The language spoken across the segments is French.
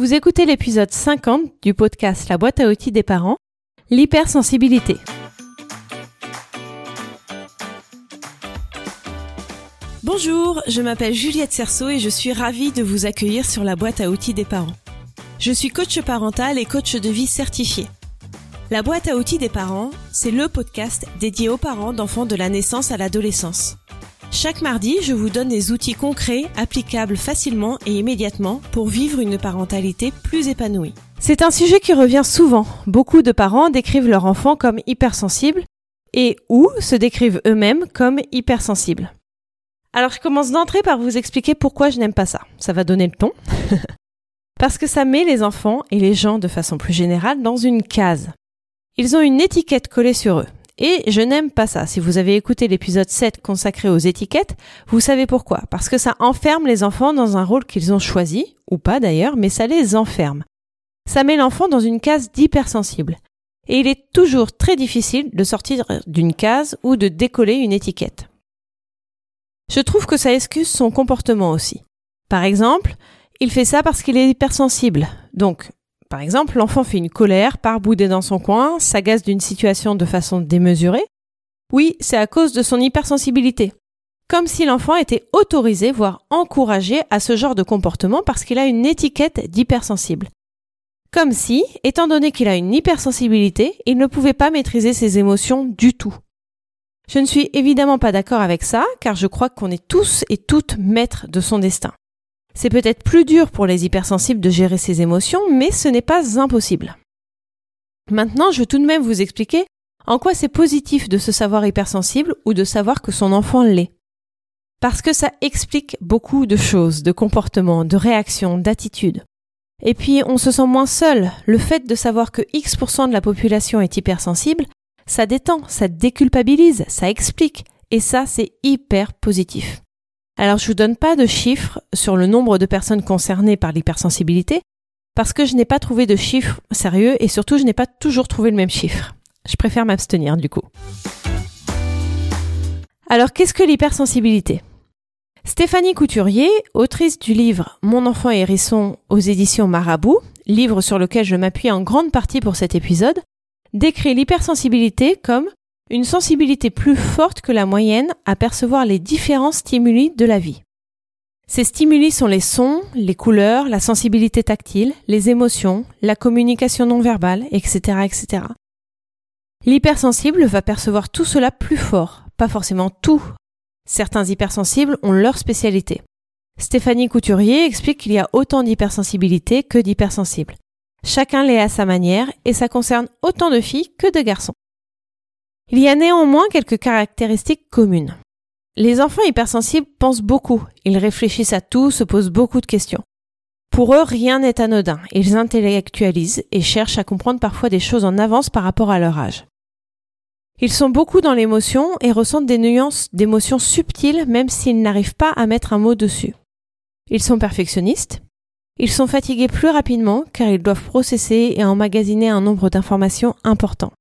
Vous écoutez l'épisode 50 du podcast La boîte à outils des parents, l'hypersensibilité. Bonjour, je m'appelle Juliette Cerceau et je suis ravie de vous accueillir sur la boîte à outils des parents. Je suis coach parental et coach de vie certifié. La boîte à outils des parents, c'est le podcast dédié aux parents d'enfants de la naissance à l'adolescence. Chaque mardi, je vous donne des outils concrets, applicables facilement et immédiatement pour vivre une parentalité plus épanouie. C'est un sujet qui revient souvent. Beaucoup de parents décrivent leur enfant comme hypersensible et ou se décrivent eux-mêmes comme hypersensibles. Alors je commence d'entrée par vous expliquer pourquoi je n'aime pas ça. Ça va donner le ton. Parce que ça met les enfants et les gens de façon plus générale dans une case. Ils ont une étiquette collée sur eux. Et je n'aime pas ça. Si vous avez écouté l'épisode 7 consacré aux étiquettes, vous savez pourquoi. Parce que ça enferme les enfants dans un rôle qu'ils ont choisi, ou pas d'ailleurs, mais ça les enferme. Ça met l'enfant dans une case d'hypersensible. Et il est toujours très difficile de sortir d'une case ou de décoller une étiquette. Je trouve que ça excuse son comportement aussi. Par exemple, il fait ça parce qu'il est hypersensible. Donc, par exemple, l'enfant fait une colère, part bouder dans son coin, s'agace d'une situation de façon démesurée. Oui, c'est à cause de son hypersensibilité. Comme si l'enfant était autorisé, voire encouragé à ce genre de comportement parce qu'il a une étiquette d'hypersensible. Comme si, étant donné qu'il a une hypersensibilité, il ne pouvait pas maîtriser ses émotions du tout. Je ne suis évidemment pas d'accord avec ça, car je crois qu'on est tous et toutes maîtres de son destin. C'est peut-être plus dur pour les hypersensibles de gérer ses émotions, mais ce n'est pas impossible. Maintenant, je veux tout de même vous expliquer en quoi c'est positif de se savoir hypersensible ou de savoir que son enfant l'est. Parce que ça explique beaucoup de choses, de comportements, de réactions, d'attitudes. Et puis, on se sent moins seul. Le fait de savoir que X% de la population est hypersensible, ça détend, ça déculpabilise, ça explique. Et ça, c'est hyper positif. Alors je vous donne pas de chiffres sur le nombre de personnes concernées par l'hypersensibilité parce que je n'ai pas trouvé de chiffres sérieux et surtout je n'ai pas toujours trouvé le même chiffre. Je préfère m'abstenir du coup. Alors qu'est-ce que l'hypersensibilité? Stéphanie Couturier, autrice du livre Mon enfant hérisson aux éditions Marabout, livre sur lequel je m'appuie en grande partie pour cet épisode, décrit l'hypersensibilité comme une sensibilité plus forte que la moyenne à percevoir les différents stimuli de la vie. Ces stimuli sont les sons, les couleurs, la sensibilité tactile, les émotions, la communication non verbale, etc., etc. L'hypersensible va percevoir tout cela plus fort, pas forcément tout. Certains hypersensibles ont leur spécialité. Stéphanie Couturier explique qu'il y a autant d'hypersensibilité que d'hypersensibles. Chacun l'est à sa manière et ça concerne autant de filles que de garçons. Il y a néanmoins quelques caractéristiques communes. Les enfants hypersensibles pensent beaucoup, ils réfléchissent à tout, se posent beaucoup de questions. Pour eux, rien n'est anodin, ils intellectualisent et cherchent à comprendre parfois des choses en avance par rapport à leur âge. Ils sont beaucoup dans l'émotion et ressentent des nuances d'émotions subtiles même s'ils n'arrivent pas à mettre un mot dessus. Ils sont perfectionnistes. Ils sont fatigués plus rapidement car ils doivent processer et emmagasiner un nombre d'informations important.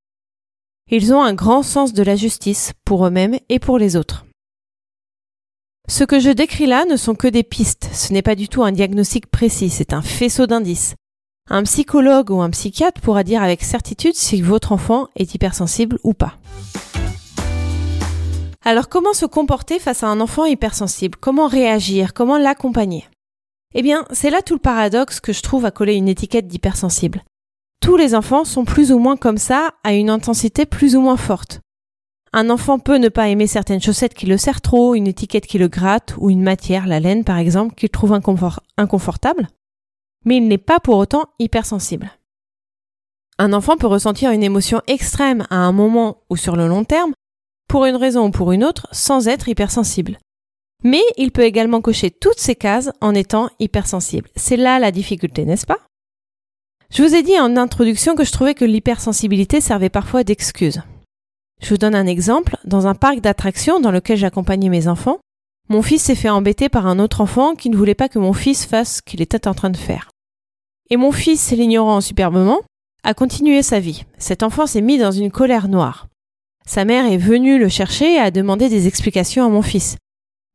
Ils ont un grand sens de la justice pour eux-mêmes et pour les autres. Ce que je décris là ne sont que des pistes, ce n'est pas du tout un diagnostic précis, c'est un faisceau d'indices. Un psychologue ou un psychiatre pourra dire avec certitude si votre enfant est hypersensible ou pas. Alors comment se comporter face à un enfant hypersensible? Comment réagir? Comment l'accompagner? Eh bien, c'est là tout le paradoxe que je trouve à coller une étiquette d'hypersensible tous les enfants sont plus ou moins comme ça, à une intensité plus ou moins forte. Un enfant peut ne pas aimer certaines chaussettes qui le serrent trop, une étiquette qui le gratte, ou une matière, la laine par exemple, qu'il trouve inconfortable, mais il n'est pas pour autant hypersensible. Un enfant peut ressentir une émotion extrême à un moment ou sur le long terme, pour une raison ou pour une autre, sans être hypersensible. Mais il peut également cocher toutes ces cases en étant hypersensible. C'est là la difficulté, n'est-ce pas? Je vous ai dit en introduction que je trouvais que l'hypersensibilité servait parfois d'excuse. Je vous donne un exemple. Dans un parc d'attractions dans lequel j'accompagnais mes enfants, mon fils s'est fait embêter par un autre enfant qui ne voulait pas que mon fils fasse ce qu'il était en train de faire. Et mon fils, l'ignorant superbement, a continué sa vie. Cet enfant s'est mis dans une colère noire. Sa mère est venue le chercher et a demandé des explications à mon fils.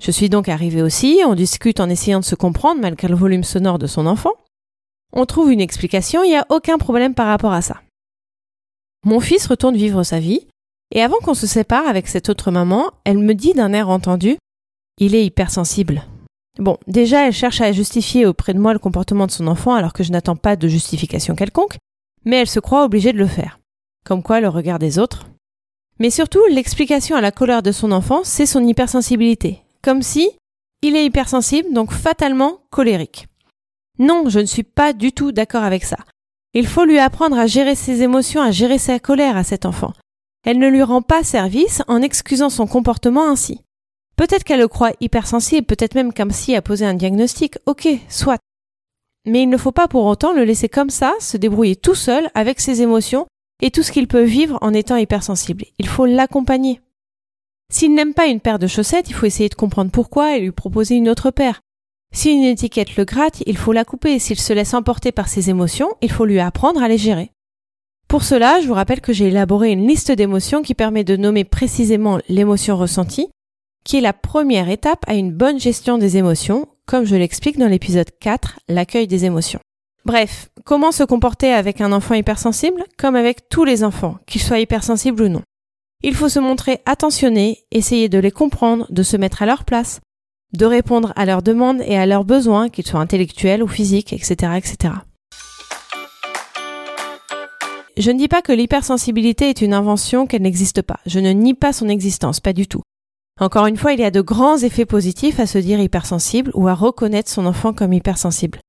Je suis donc arrivée aussi, on discute en essayant de se comprendre malgré le volume sonore de son enfant. On trouve une explication, il n'y a aucun problème par rapport à ça. Mon fils retourne vivre sa vie, et avant qu'on se sépare avec cette autre maman, elle me dit d'un air entendu Il est hypersensible. Bon, déjà, elle cherche à justifier auprès de moi le comportement de son enfant alors que je n'attends pas de justification quelconque, mais elle se croit obligée de le faire. Comme quoi le regard des autres. Mais surtout, l'explication à la colère de son enfant, c'est son hypersensibilité. Comme si il est hypersensible, donc fatalement colérique. Non, je ne suis pas du tout d'accord avec ça. Il faut lui apprendre à gérer ses émotions, à gérer sa colère à cet enfant. Elle ne lui rend pas service en excusant son comportement ainsi. Peut-être qu'elle le croit hypersensible, peut-être même comme si a posé un diagnostic, ok, soit. Mais il ne faut pas pour autant le laisser comme ça, se débrouiller tout seul avec ses émotions et tout ce qu'il peut vivre en étant hypersensible. Il faut l'accompagner. S'il n'aime pas une paire de chaussettes, il faut essayer de comprendre pourquoi et lui proposer une autre paire. Si une étiquette le gratte, il faut la couper. S'il se laisse emporter par ses émotions, il faut lui apprendre à les gérer. Pour cela, je vous rappelle que j'ai élaboré une liste d'émotions qui permet de nommer précisément l'émotion ressentie, qui est la première étape à une bonne gestion des émotions, comme je l'explique dans l'épisode 4, l'accueil des émotions. Bref, comment se comporter avec un enfant hypersensible comme avec tous les enfants, qu'ils soient hypersensibles ou non? Il faut se montrer attentionné, essayer de les comprendre, de se mettre à leur place, de répondre à leurs demandes et à leurs besoins, qu'ils soient intellectuels ou physiques, etc., etc. Je ne dis pas que l'hypersensibilité est une invention, qu'elle n'existe pas. Je ne nie pas son existence, pas du tout. Encore une fois, il y a de grands effets positifs à se dire hypersensible ou à reconnaître son enfant comme hypersensible.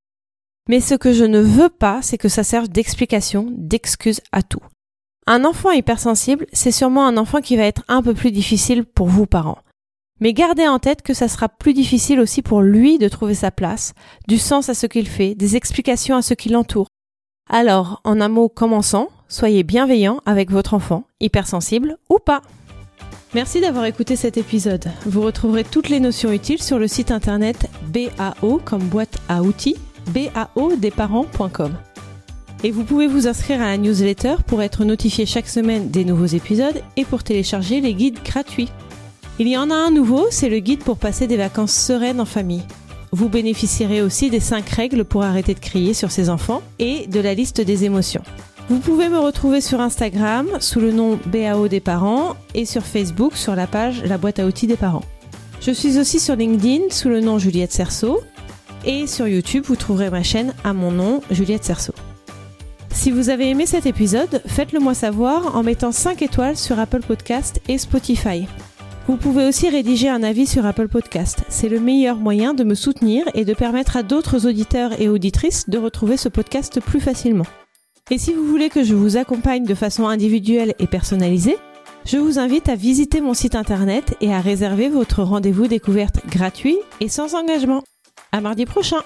Mais ce que je ne veux pas, c'est que ça serve d'explication, d'excuse à tout. Un enfant hypersensible, c'est sûrement un enfant qui va être un peu plus difficile pour vous parents. Mais gardez en tête que ça sera plus difficile aussi pour lui de trouver sa place, du sens à ce qu'il fait, des explications à ce qui l'entoure. Alors, en un mot commençant, soyez bienveillant avec votre enfant, hypersensible ou pas. Merci d'avoir écouté cet épisode. Vous retrouverez toutes les notions utiles sur le site internet BAO comme boîte à outils, baodesparents.com. Et vous pouvez vous inscrire à la newsletter pour être notifié chaque semaine des nouveaux épisodes et pour télécharger les guides gratuits. Il y en a un nouveau, c'est le guide pour passer des vacances sereines en famille. Vous bénéficierez aussi des 5 règles pour arrêter de crier sur ses enfants et de la liste des émotions. Vous pouvez me retrouver sur Instagram sous le nom BAO des parents et sur Facebook sur la page La boîte à outils des parents. Je suis aussi sur LinkedIn sous le nom Juliette Cerceau et sur YouTube vous trouverez ma chaîne à mon nom Juliette Cerceau. Si vous avez aimé cet épisode, faites-le moi savoir en mettant 5 étoiles sur Apple Podcast et Spotify. Vous pouvez aussi rédiger un avis sur Apple Podcast. C'est le meilleur moyen de me soutenir et de permettre à d'autres auditeurs et auditrices de retrouver ce podcast plus facilement. Et si vous voulez que je vous accompagne de façon individuelle et personnalisée, je vous invite à visiter mon site internet et à réserver votre rendez-vous découverte gratuit et sans engagement. À mardi prochain!